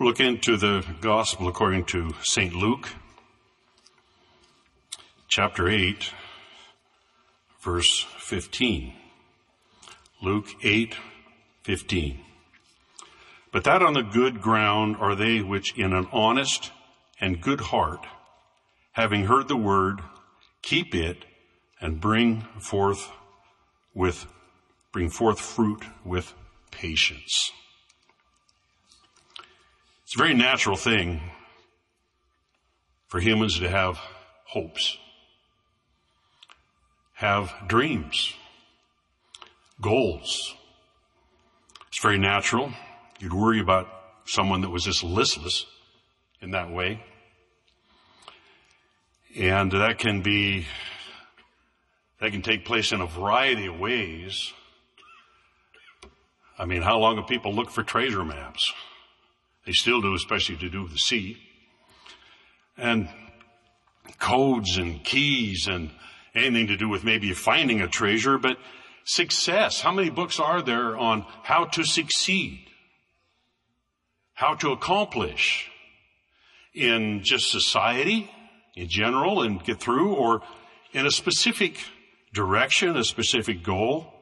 Look into the Gospel according to St. Luke, chapter 8, verse 15. Luke 8, 15. But that on the good ground are they which in an honest and good heart, having heard the word, keep it and bring forth with, bring forth fruit with patience. It's a very natural thing for humans to have hopes, have dreams, goals. It's very natural. You'd worry about someone that was just listless in that way. And that can be, that can take place in a variety of ways. I mean, how long have people looked for treasure maps? They still do, especially to do with the sea. And codes and keys and anything to do with maybe finding a treasure, but success. How many books are there on how to succeed? How to accomplish in just society in general and get through or in a specific direction, a specific goal.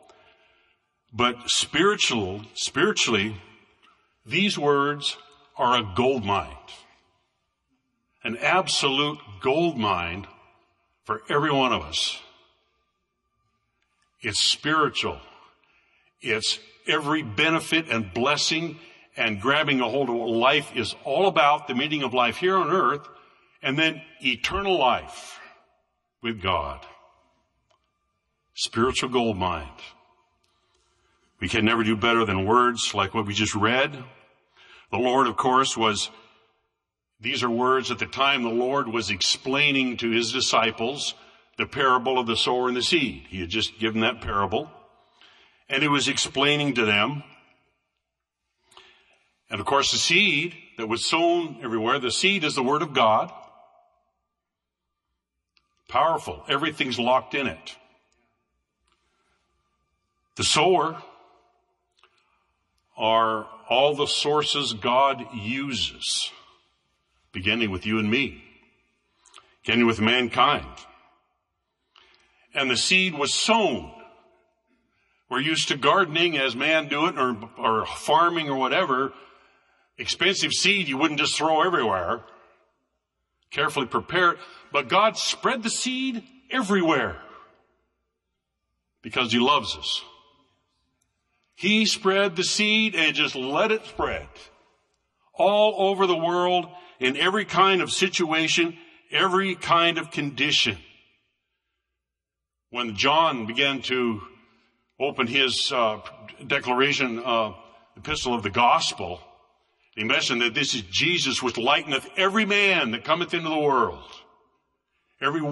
But spiritual, spiritually, these words are a gold mine. An absolute gold mine for every one of us. It's spiritual. It's every benefit and blessing and grabbing a hold of what life is all about, the meaning of life here on earth, and then eternal life with God. Spiritual gold mine. We can never do better than words like what we just read. The Lord, of course, was, these are words at the time the Lord was explaining to his disciples the parable of the sower and the seed. He had just given that parable. And he was explaining to them. And of course, the seed that was sown everywhere, the seed is the Word of God. Powerful. Everything's locked in it. The sower are all the sources God uses, beginning with you and me, beginning with mankind and the seed was sown. We're used to gardening as man do it or, or farming or whatever. Expensive seed you wouldn't just throw everywhere. Carefully prepare it. But God spread the seed everywhere because he loves us. He spread the seed and just let it spread all over the world in every kind of situation, every kind of condition when John began to open his uh, declaration, uh, epistle of the gospel, he mentioned that this is Jesus which lighteneth every man that cometh into the world. Every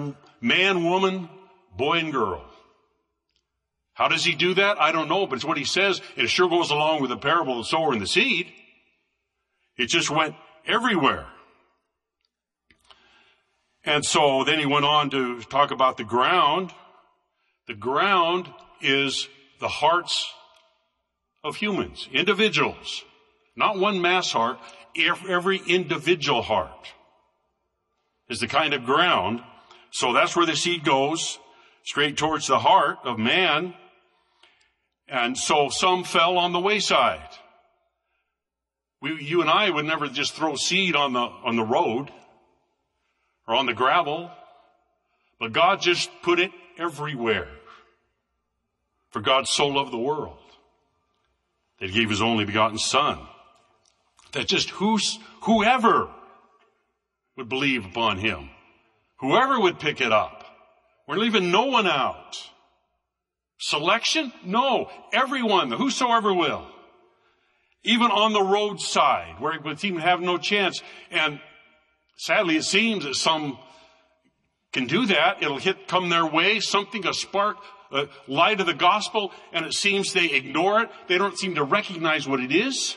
man, woman, boy, and girl. How does he do that? I don't know, but it's what he says. It sure goes along with the parable of the sower and the seed. It just went everywhere. And so then he went on to talk about the ground. The ground is the hearts of humans, individuals, not one mass heart, every individual heart is the kind of ground. So that's where the seed goes, straight towards the heart of man. And so some fell on the wayside. We, you and I would never just throw seed on the, on the road or on the gravel, but God just put it everywhere. For God so loved the world that he gave his only begotten son. That just who's, whoever would believe upon him, whoever would pick it up. We're leaving no one out. Selection? No. Everyone, whosoever will. Even on the roadside, where it would even have no chance. And sadly, it seems that some can do that. It'll hit, come their way, something, a spark, a light of the gospel and it seems they ignore it. They don't seem to recognize what it is,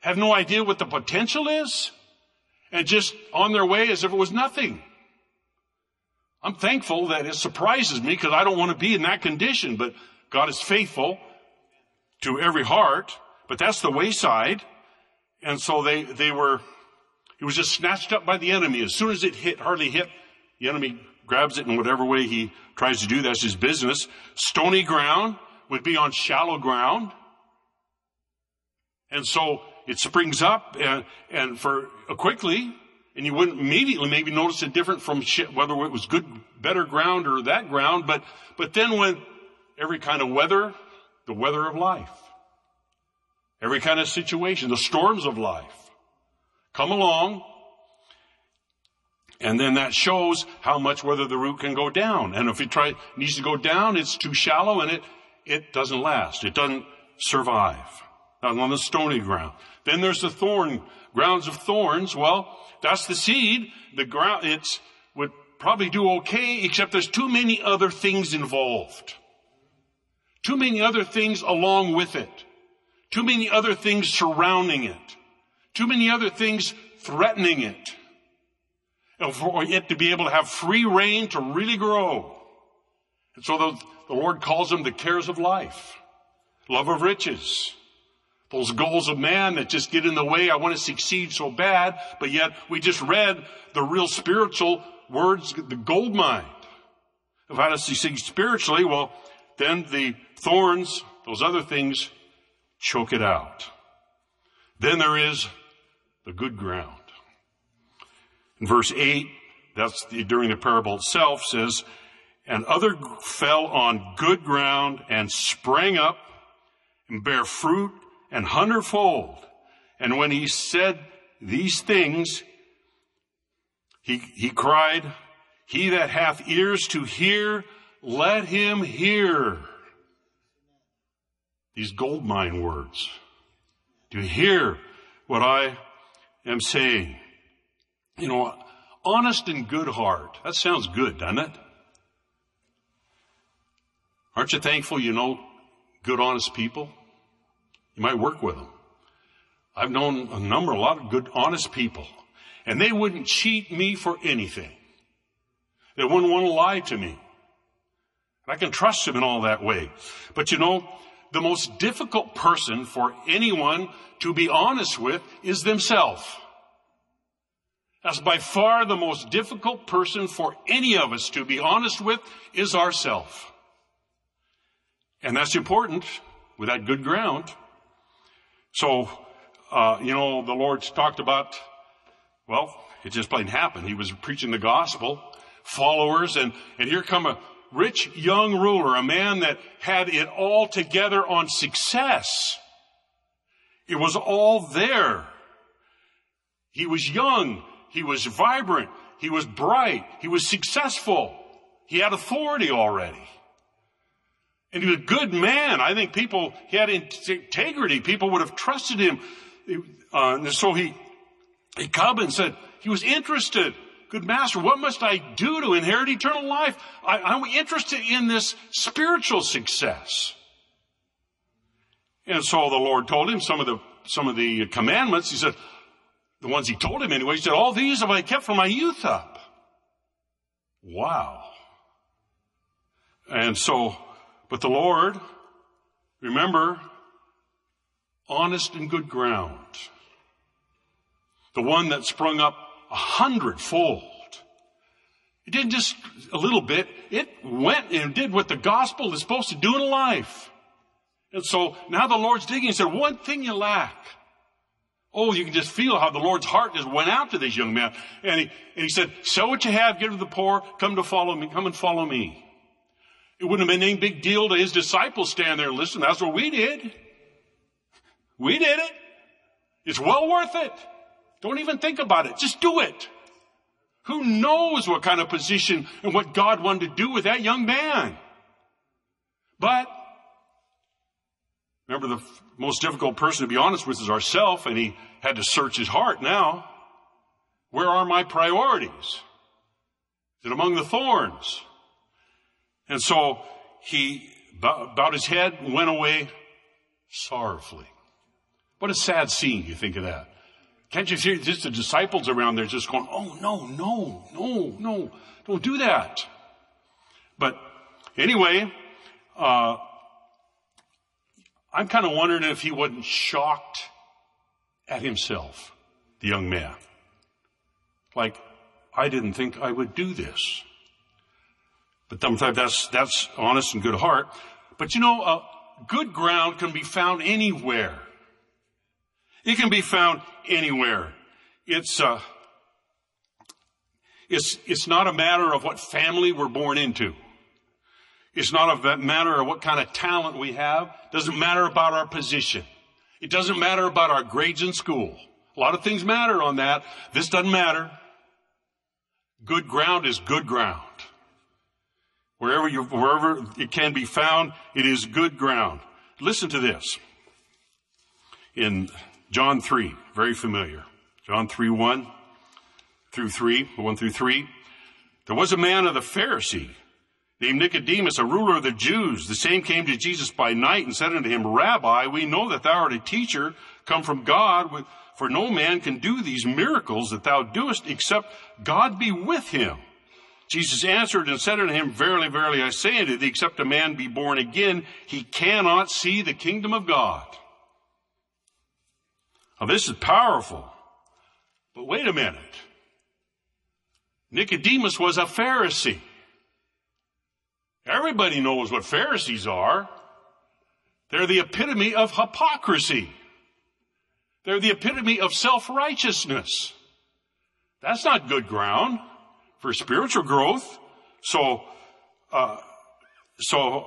have no idea what the potential is, and just on their way as if it was nothing. I'm thankful that it surprises me because I don't want to be in that condition, but God is faithful to every heart, but that's the wayside. And so they, they were, it was just snatched up by the enemy. As soon as it hit, hardly hit, the enemy grabs it in whatever way he tries to do. That's his business. Stony ground would be on shallow ground. And so it springs up and, and for uh, quickly, and you wouldn't immediately maybe notice it different from whether it was good, better ground or that ground. But, but then when every kind of weather, the weather of life, every kind of situation, the storms of life come along, and then that shows how much whether the root can go down. And if it try, needs to go down, it's too shallow and it, it doesn't last. It doesn't survive. Not on the stony ground. Then there's the thorn, grounds of thorns. Well, that's the seed. The ground, it's, would probably do okay, except there's too many other things involved. Too many other things along with it. Too many other things surrounding it. Too many other things threatening it. And for it to be able to have free reign to really grow. And so the, the Lord calls them the cares of life. Love of riches. Those goals of man that just get in the way. I want to succeed so bad, but yet we just read the real spiritual words, the gold mine of how to succeed spiritually. Well, then the thorns, those other things, choke it out. Then there is the good ground. In verse 8, that's the, during the parable itself, says, And other fell on good ground and sprang up and bare fruit and hundredfold. And when he said these things, he, he cried, He that hath ears to hear, let him hear. These gold mine words. Do you hear what I am saying. You know, honest and good heart. That sounds good, doesn't it? Aren't you thankful you know good, honest people? You might work with them. I've known a number, a lot of good, honest people, and they wouldn't cheat me for anything. They wouldn't want to lie to me. I can trust them in all that way. But you know, the most difficult person for anyone to be honest with is themselves. That's by far the most difficult person for any of us to be honest with is ourself. And that's important with that good ground. So, uh, you know, the Lord's talked about, well, it just plain happened. He was preaching the gospel, followers, and, and here come a rich young ruler, a man that had it all together on success. It was all there. He was young. He was vibrant. He was bright. He was successful. He had authority already. And he was a good man. I think people, he had integrity. People would have trusted him. Uh, and so he, he come and said, he was interested. Good master, what must I do to inherit eternal life? I, I'm interested in this spiritual success. And so the Lord told him some of the, some of the commandments. He said, the ones he told him anyway, he said, all these have I kept from my youth up. Wow. And so, but the Lord, remember, honest and good ground. The one that sprung up a hundredfold. It didn't just a little bit. It went and did what the gospel is supposed to do in life. And so now the Lord's digging and said, one thing you lack. Oh, you can just feel how the Lord's heart just went out to these young men. And he, and he said, sell what you have, give to the poor, come to follow me, come and follow me. It wouldn't have been any big deal to his disciples stand there and listen. That's what we did. We did it. It's well worth it. Don't even think about it. Just do it. Who knows what kind of position and what God wanted to do with that young man? But Remember, the most difficult person to be honest with is ourself, and he had to search his heart now. Where are my priorities? Is it among the thorns? And so he bowed his head and went away sorrowfully. What a sad scene, you think of that. Can't you see just the disciples around there just going, oh, no, no, no, no, don't do that. But anyway, uh, I'm kind of wondering if he wasn't shocked at himself, the young man. Like, I didn't think I would do this. But sometimes that's, that's honest and good heart. But you know, uh, good ground can be found anywhere. It can be found anywhere. It's, uh, it's, it's not a matter of what family we're born into. It's not a matter of what kind of talent we have. It doesn't matter about our position. It doesn't matter about our grades in school. A lot of things matter on that. This doesn't matter. Good ground is good ground. Wherever you, wherever it can be found, it is good ground. Listen to this. In John 3, very familiar. John 3, 1 through 3, 1 through 3. There was a man of the Pharisee named Nicodemus, a ruler of the Jews. The same came to Jesus by night and said unto him, Rabbi, we know that thou art a teacher come from God, for no man can do these miracles that thou doest except God be with him. Jesus answered and said unto him, Verily, verily, I say unto thee, except a man be born again, he cannot see the kingdom of God. Now this is powerful. But wait a minute. Nicodemus was a Pharisee. Everybody knows what Pharisees are. They're the epitome of hypocrisy. They're the epitome of self-righteousness. That's not good ground for spiritual growth. So, uh, so,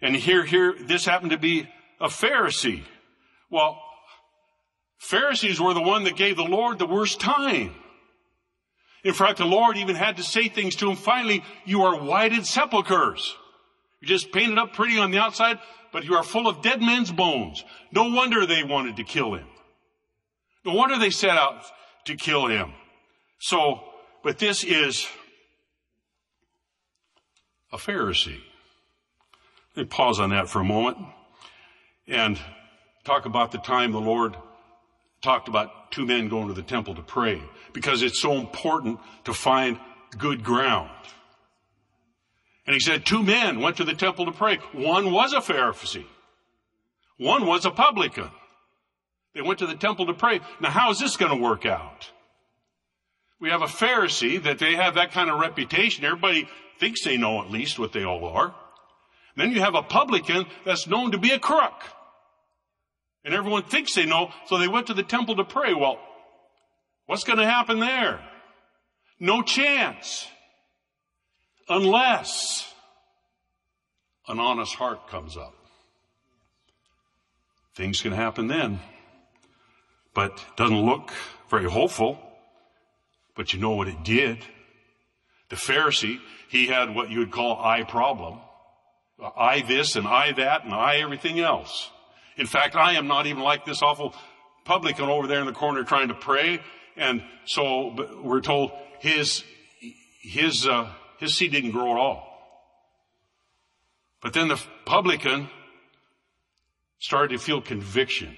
and here, here, this happened to be a Pharisee. Well, Pharisees were the one that gave the Lord the worst time. In fact, the Lord even had to say things to him. Finally, you are whited sepulchres. You just painted up pretty on the outside, but you are full of dead men's bones. No wonder they wanted to kill him. No wonder they set out to kill him. So, but this is a Pharisee. Let me pause on that for a moment and talk about the time the Lord talked about two men going to the temple to pray because it's so important to find good ground. And he said two men went to the temple to pray. One was a Pharisee. One was a publican. They went to the temple to pray. Now how is this going to work out? We have a Pharisee that they have that kind of reputation. Everybody thinks they know at least what they all are. Then you have a publican that's known to be a crook. And everyone thinks they know, so they went to the temple to pray. Well, what's going to happen there? No chance. Unless an honest heart comes up. Things can happen then. But doesn't look very hopeful. But you know what it did? The Pharisee, he had what you would call I problem. I this and I that and I everything else. In fact, I am not even like this awful publican over there in the corner trying to pray. And so we're told his, his, uh, his seed didn't grow at all. But then the publican started to feel conviction.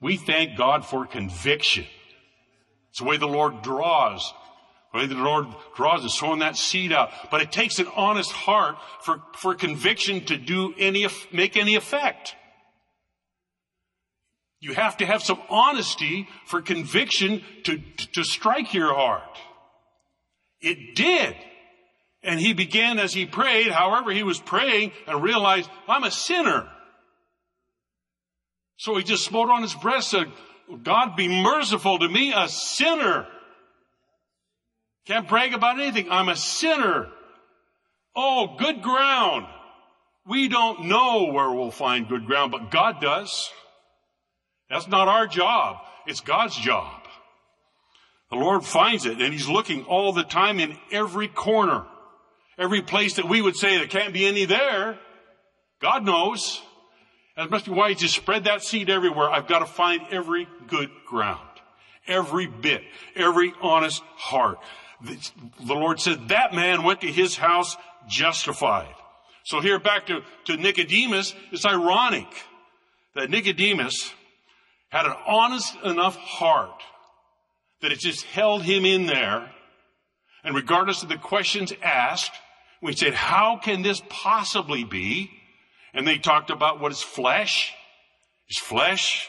We thank God for conviction. It's the way the Lord draws. The way the Lord draws is sowing that seed out. But it takes an honest heart for, for conviction to do any, make any effect. You have to have some honesty for conviction to, to strike your heart. It did. And he began as he prayed, however he was praying, and realized, I'm a sinner. So he just smote on his breast, said, God be merciful to me, a sinner. Can't brag about anything. I'm a sinner. Oh, good ground. We don't know where we'll find good ground, but God does. That's not our job. It's God's job. The Lord finds it and He's looking all the time in every corner. Every place that we would say there can't be any there. God knows. That must be why just spread that seed everywhere. I've got to find every good ground. Every bit. Every honest heart. The Lord said that man went to his house justified. So here back to, to Nicodemus, it's ironic that Nicodemus had an honest enough heart that it just held him in there. And regardless of the questions asked, we said, how can this possibly be? And they talked about what is flesh. Is flesh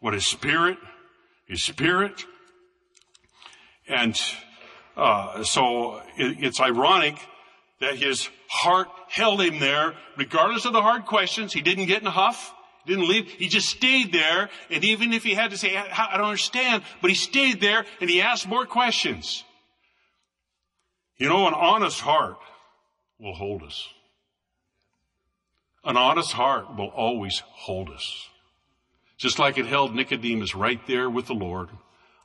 what is spirit, is spirit. And, uh, so it, it's ironic that his heart held him there, regardless of the hard questions. He didn't get in a huff. Didn't leave. He just stayed there. And even if he had to say, I don't understand, but he stayed there and he asked more questions. You know, an honest heart will hold us. An honest heart will always hold us. Just like it held Nicodemus right there with the Lord.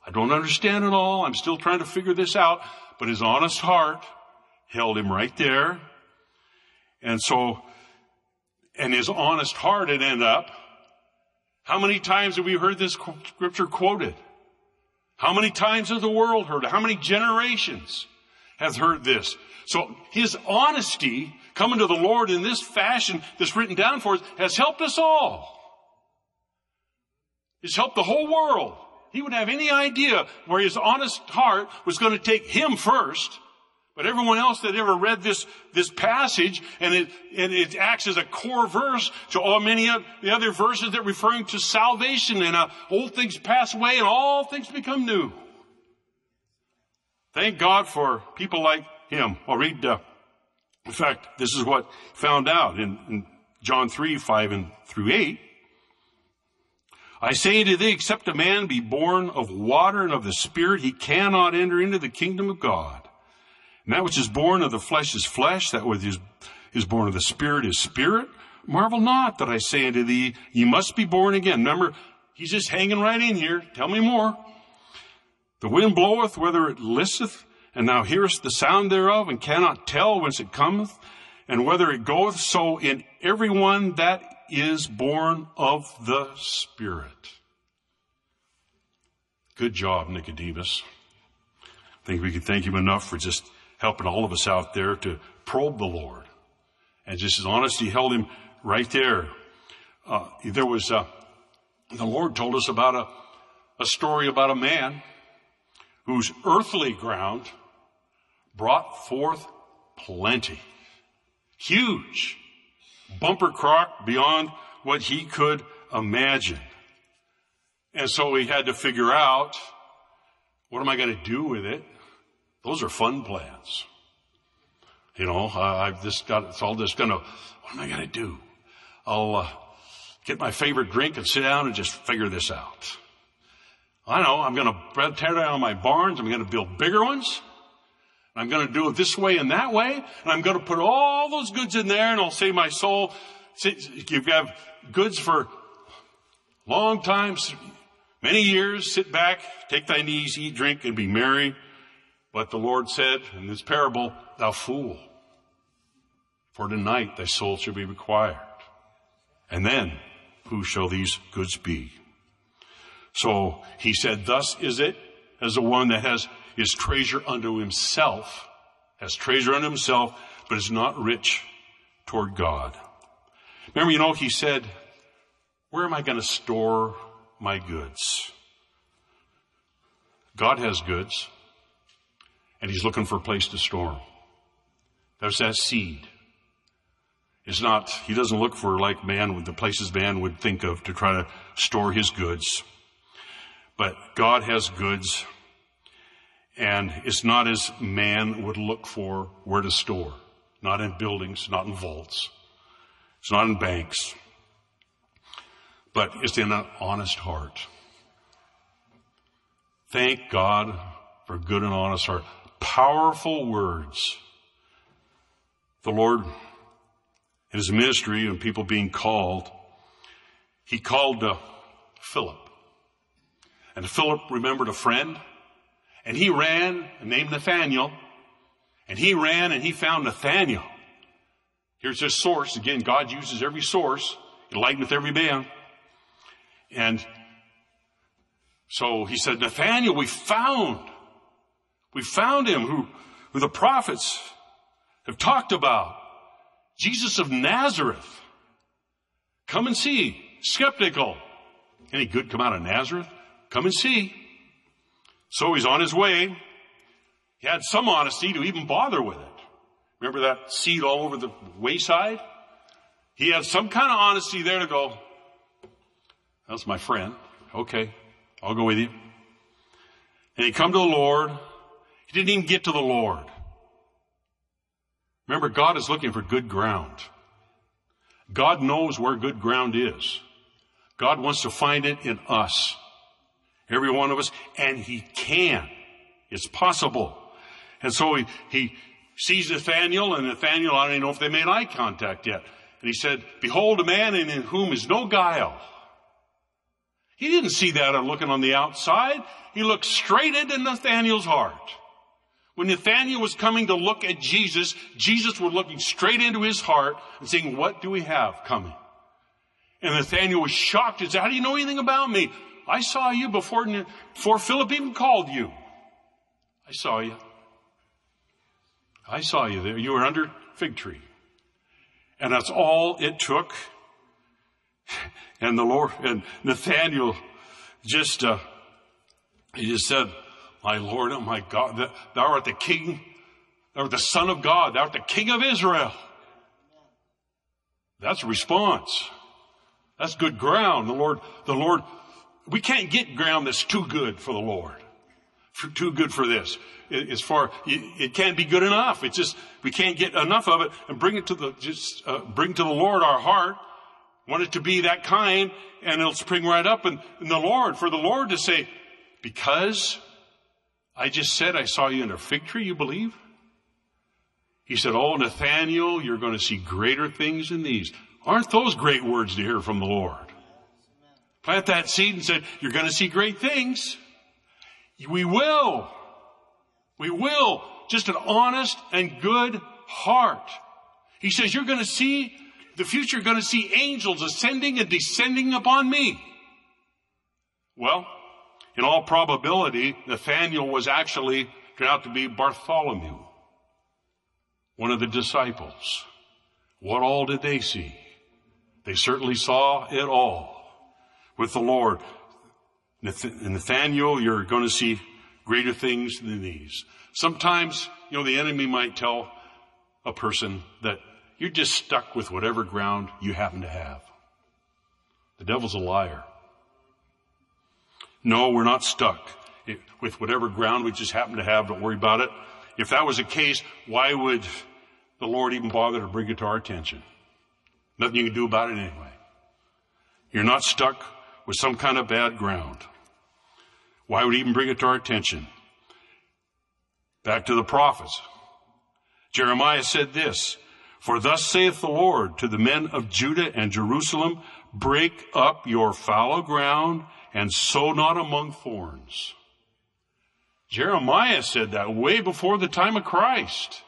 I don't understand it all. I'm still trying to figure this out. But his honest heart held him right there. And so, and his honest heart had ended up. How many times have we heard this scripture quoted? How many times has the world heard it? How many generations have heard this? So his honesty coming to the Lord in this fashion that's written down for us has helped us all. It's helped the whole world. He would have any idea where his honest heart was going to take him first but everyone else that ever read this, this passage, and it, and it acts as a core verse to all many of the other verses that referring to salvation and uh, old things pass away and all things become new. Thank God for people like him. I'll read, uh, in fact, this is what found out in, in John 3, 5 and through 8. I say to thee, except a man be born of water and of the Spirit, he cannot enter into the kingdom of God. And that which is born of the flesh is flesh, that which is, is born of the spirit is spirit. Marvel not that I say unto thee, ye must be born again. Remember, he's just hanging right in here. Tell me more. The wind bloweth whether it listeth, and thou hearest the sound thereof, and cannot tell whence it cometh, and whether it goeth. So in every one that is born of the Spirit. Good job, Nicodemus. I think we can thank him enough for just helping all of us out there to probe the Lord. And just as honesty held him right there. Uh, there was, uh, the Lord told us about a, a story about a man whose earthly ground brought forth plenty. Huge. Bumper crop beyond what he could imagine. And so he had to figure out, what am I going to do with it? Those are fun plans. You know, I've just got, it's all just gonna, what am I gonna do? I'll uh, get my favorite drink and sit down and just figure this out. I know, I'm gonna tear down my barns, I'm gonna build bigger ones. I'm gonna do it this way and that way, and I'm gonna put all those goods in there and I'll save my soul, you have goods for long times, many years, sit back, take thy knees, eat, drink, and be merry. But the Lord said in this parable, thou fool, for tonight thy soul shall be required. And then, who shall these goods be? So he said, thus is it as the one that has his treasure unto himself, has treasure unto himself, but is not rich toward God. Remember, you know, he said, where am I going to store my goods? God has goods and he's looking for a place to store them. There's that seed. It's not, he doesn't look for like man, with the places man would think of to try to store his goods. But God has goods and it's not as man would look for where to store. Not in buildings, not in vaults. It's not in banks. But it's in an honest heart. Thank God for good and honest heart powerful words. The Lord, in his ministry and people being called, he called uh, Philip. And Philip remembered a friend, and he ran named Nathaniel, and he ran and he found Nathaniel. Here's his source. Again, God uses every source. Enlighteneth every man. And so he said, Nathaniel, we found we found him who, who the prophets have talked about. Jesus of Nazareth. Come and see. Skeptical. Any good come out of Nazareth? Come and see. So he's on his way. He had some honesty to even bother with it. Remember that seed all over the wayside? He had some kind of honesty there to go, that's my friend. Okay, I'll go with you. And he come to the Lord. He didn't even get to the Lord. Remember, God is looking for good ground. God knows where good ground is. God wants to find it in us. Every one of us. And He can. It's possible. And so he, he sees Nathaniel, and Nathaniel, I don't even know if they made eye contact yet. And he said, Behold a man in whom is no guile. He didn't see that looking on the outside. He looked straight into Nathaniel's heart. When Nathaniel was coming to look at Jesus, Jesus was looking straight into his heart and saying, what do we have coming? And Nathaniel was shocked and said, how do you know anything about me? I saw you before, before Philip even called you. I saw you. I saw you there. You were under fig tree. And that's all it took. And the Lord, and Nathaniel just, uh, he just said, my Lord and my God, thou art the King, thou art the Son of God, thou art the King of Israel. That's a response. That's good ground. The Lord, the Lord, we can't get ground that's too good for the Lord. For, too good for this. As far, it can't be good enough. It's just, we can't get enough of it and bring it to the, just, uh, bring to the Lord our heart. Want it to be that kind and it'll spring right up and, and the Lord, for the Lord to say, because I just said I saw you in a fig tree, you believe? He said, Oh, Nathaniel, you're going to see greater things than these. Aren't those great words to hear from the Lord? Plant that seed and said, You're going to see great things. We will. We will. Just an honest and good heart. He says, You're going to see the future, you're going to see angels ascending and descending upon me. Well, in all probability, Nathaniel was actually turned out to be Bartholomew, one of the disciples. What all did they see? They certainly saw it all with the Lord. Nathaniel, you're going to see greater things than these. Sometimes, you know, the enemy might tell a person that you're just stuck with whatever ground you happen to have. The devil's a liar. No, we're not stuck with whatever ground we just happen to have. Don't worry about it. If that was the case, why would the Lord even bother to bring it to our attention? Nothing you can do about it anyway. You're not stuck with some kind of bad ground. Why would he even bring it to our attention? Back to the prophets. Jeremiah said this, For thus saith the Lord to the men of Judah and Jerusalem, break up your fallow ground and sow not among thorns. Jeremiah said that way before the time of Christ.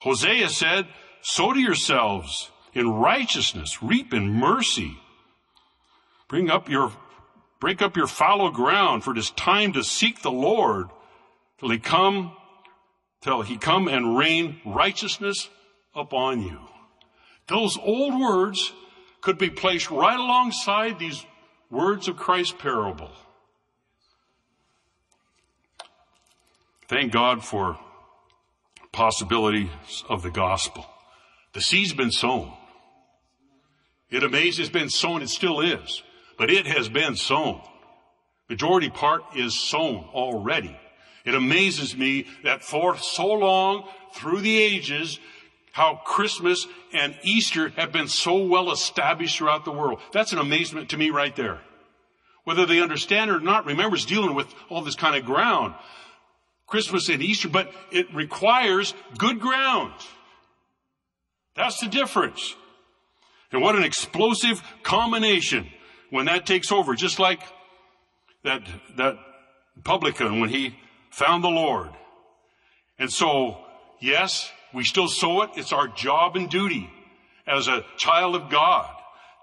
Hosea said, sow to yourselves in righteousness, reap in mercy. Bring up your, break up your fallow ground, for it is time to seek the Lord till he come, till he come and rain righteousness upon you. Those old words could be placed right alongside these Words of Christ's parable. Thank God for possibilities of the gospel. The seed's been sown. It amazes, it's been sown, it still is, but it has been sown. Majority part is sown already. It amazes me that for so long through the ages, how Christmas and Easter have been so well established throughout the world. That's an amazement to me right there. Whether they understand it or not, remember, it's dealing with all this kind of ground. Christmas and Easter, but it requires good ground. That's the difference. And what an explosive combination when that takes over, just like that, that publican when he found the Lord. And so, yes, we still sow it. It's our job and duty as a child of God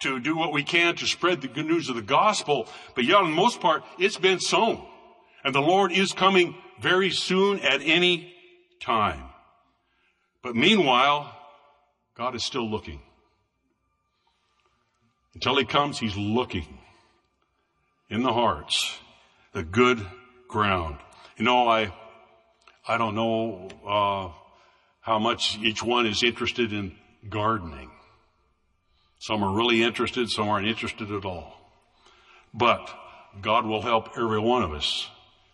to do what we can to spread the good news of the gospel. But yet, on the most part, it's been sown. And the Lord is coming very soon at any time. But meanwhile, God is still looking. Until He comes, He's looking in the hearts, the good ground. You know, I, I don't know, uh, how much each one is interested in gardening. Some are really interested, some aren't interested at all. But God will help every one of us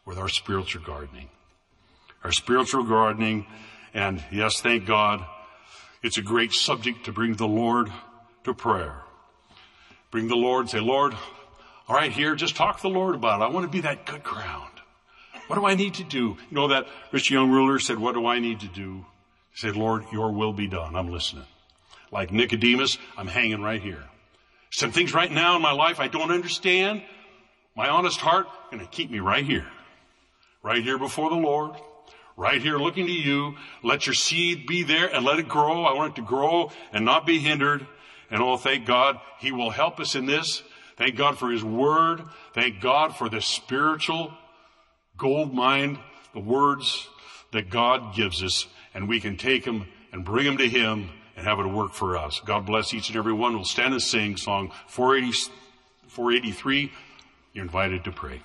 with our spiritual gardening. Our spiritual gardening, and yes, thank God, it's a great subject to bring the Lord to prayer. Bring the Lord, say, Lord, all right, here, just talk to the Lord about it. I want to be that good ground. What do I need to do? You know that rich young ruler said, what do I need to do? He said, Lord, your will be done. I'm listening. Like Nicodemus, I'm hanging right here. Some things right now in my life I don't understand. My honest heart going to keep me right here. Right here before the Lord. Right here looking to you. Let your seed be there and let it grow. I want it to grow and not be hindered. And oh, thank God, He will help us in this. Thank God for His Word. Thank God for the spiritual gold mine, the words that God gives us, and we can take them and bring them to Him and have it work for us. God bless each and every one. We'll stand and sing song 480, 483. You're invited to pray.